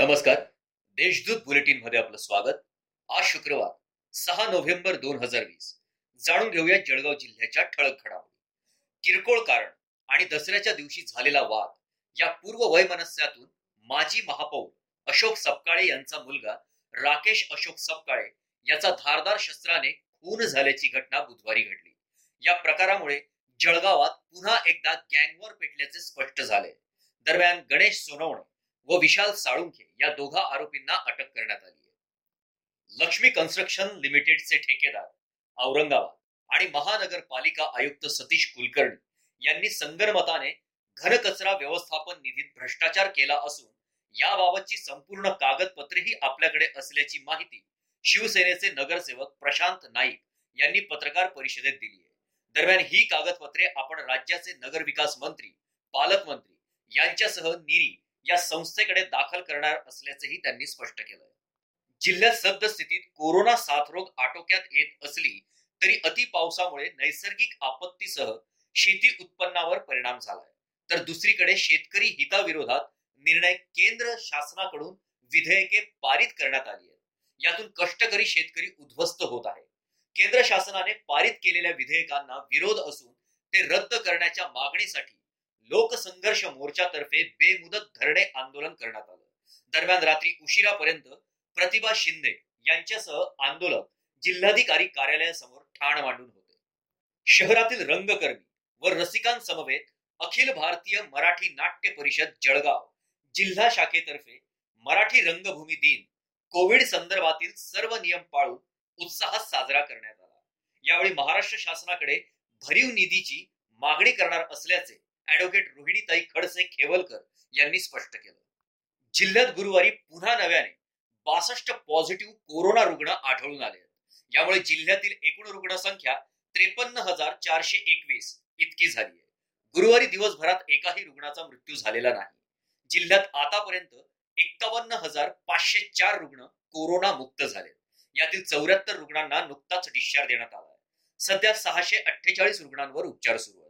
नमस्कार. देशदूत बुलेटिनमध्ये आपलं स्वागत. आज शुक्रवार सहा नोव्हेंबर दोन हजार वीस. जाणून घेऊया जळगाव जिल्ह्याच्या ठळक घडामोडी. किरकोळ कारण आणि दसऱ्याच्या दिवशी झालेला वाद या पूर्व वैमनस्यातून माजी महापौर अशोक सपकाळे यांचा मुलगा राकेश अशोक सपकाळे याचा धारदार शस्त्राने खून झाल्याची घटना बुधवारी घडली. या प्रकारामुळे जळगावात पुन्हा एकदा गँगवॉर पेटल्याचे स्पष्ट झाले. दरम्यान गणेश सोनवणे व विशाल साळुंखे या दोघा आरोपींना अटक करण्यात आली आहे. लक्ष्मी कन्स्ट्रक्शन लिमिटेडचे ठेकेदार औरंगाबाद आणि महानगरपालिका आयुक्त सतीश कुलकर्णी यांनी संगनमताने घनकचरा व्यवस्थापन निधीत भ्रष्टाचार केला असून याबाबतची संपूर्ण कागदपत्रेही आपल्याकडे असल्याची माहिती शिवसेनेचे नगरसेवक प्रशांत नाईक यांनी पत्रकार परिषदेत दिली आहे. दरम्यान ही कागदपत्रे आपण राज्याचे नगरविकास मंत्री पालकमंत्री यांच्यासह निरी या संस्थेकडे दाखल करणार असल्याचंही त्यांनी स्पष्ट केलं जिल्ह्यात सद्यस्थितीत कोरोना साथरोग आटोक्यात येत असली तरी अति पावसामुळे नैसर्गिक आपत्तीसह शेती उत्पन्नावर परिणाम झालाय. तर दुसरीकडे शेतकरी हिताविरोधात निर्णय केंद्र शासनाकडून विधेयके पारित करण्यात आली आहेत. यातून कष्टकरी शेतकरी उद्ध्वस्त होत आहे केंद्र शासनाने पारित केलेल्या विधेयकांना विरोध असून ते रद्द करण्याच्या मागणीसाठी लोकसंघर्ष मोर्चातर्फे बेमुदत धरणे आंदोलन करण्यात आलं. दरम्यान रात्री उशिरापर्यंत प्रतिभा शिंदे यांच्यासह आंदोलक जिल्हाधिकारी कार्यालयासमोर ठाण मांडून होते. शहरातील रंगकर्मी व रसिकांसमवेत अखिल भारतीय मराठी नाट्य परिषद जळगाव जिल्हा शाखेतर्फे मराठी रंगभूमी दिन कोविड संदर्भातील सर्व नियम पाळून उत्साहात साजरा करण्यात आला. यावेळी महाराष्ट्र शासनाकडे भरीव निधीची मागणी करणार असल्याचे ऍडव्होकेट रोहिणीताई खडसे खेवलकर यांनी स्पष्ट केलं. जिल्ह्यात गुरुवारी पुन्हा नव्याने बासष्ट पॉझिटिव्ह कोरोना रुग्ण आढळून आले यामुळे जिल्ह्यातील एकूण रुग्ण संख्या त्रेपन्न हजार चारशे एकवीस इतकी झाली आहे. गुरुवारी दिवसभरात एकाही रुग्णाचा मृत्यू झालेला नाही. जिल्ह्यात आतापर्यंत एक्कावन्न हजार पाचशे चार रुग्ण कोरोना मुक्त झाले. यातील चौऱ्याहत्तर रुग्णांना नुकताच डिस्चार्ज देण्यात आला आहे. सध्या सहाशे अठ्ठेचाळीस रुग्णांवर उपचार सुरू आहेत.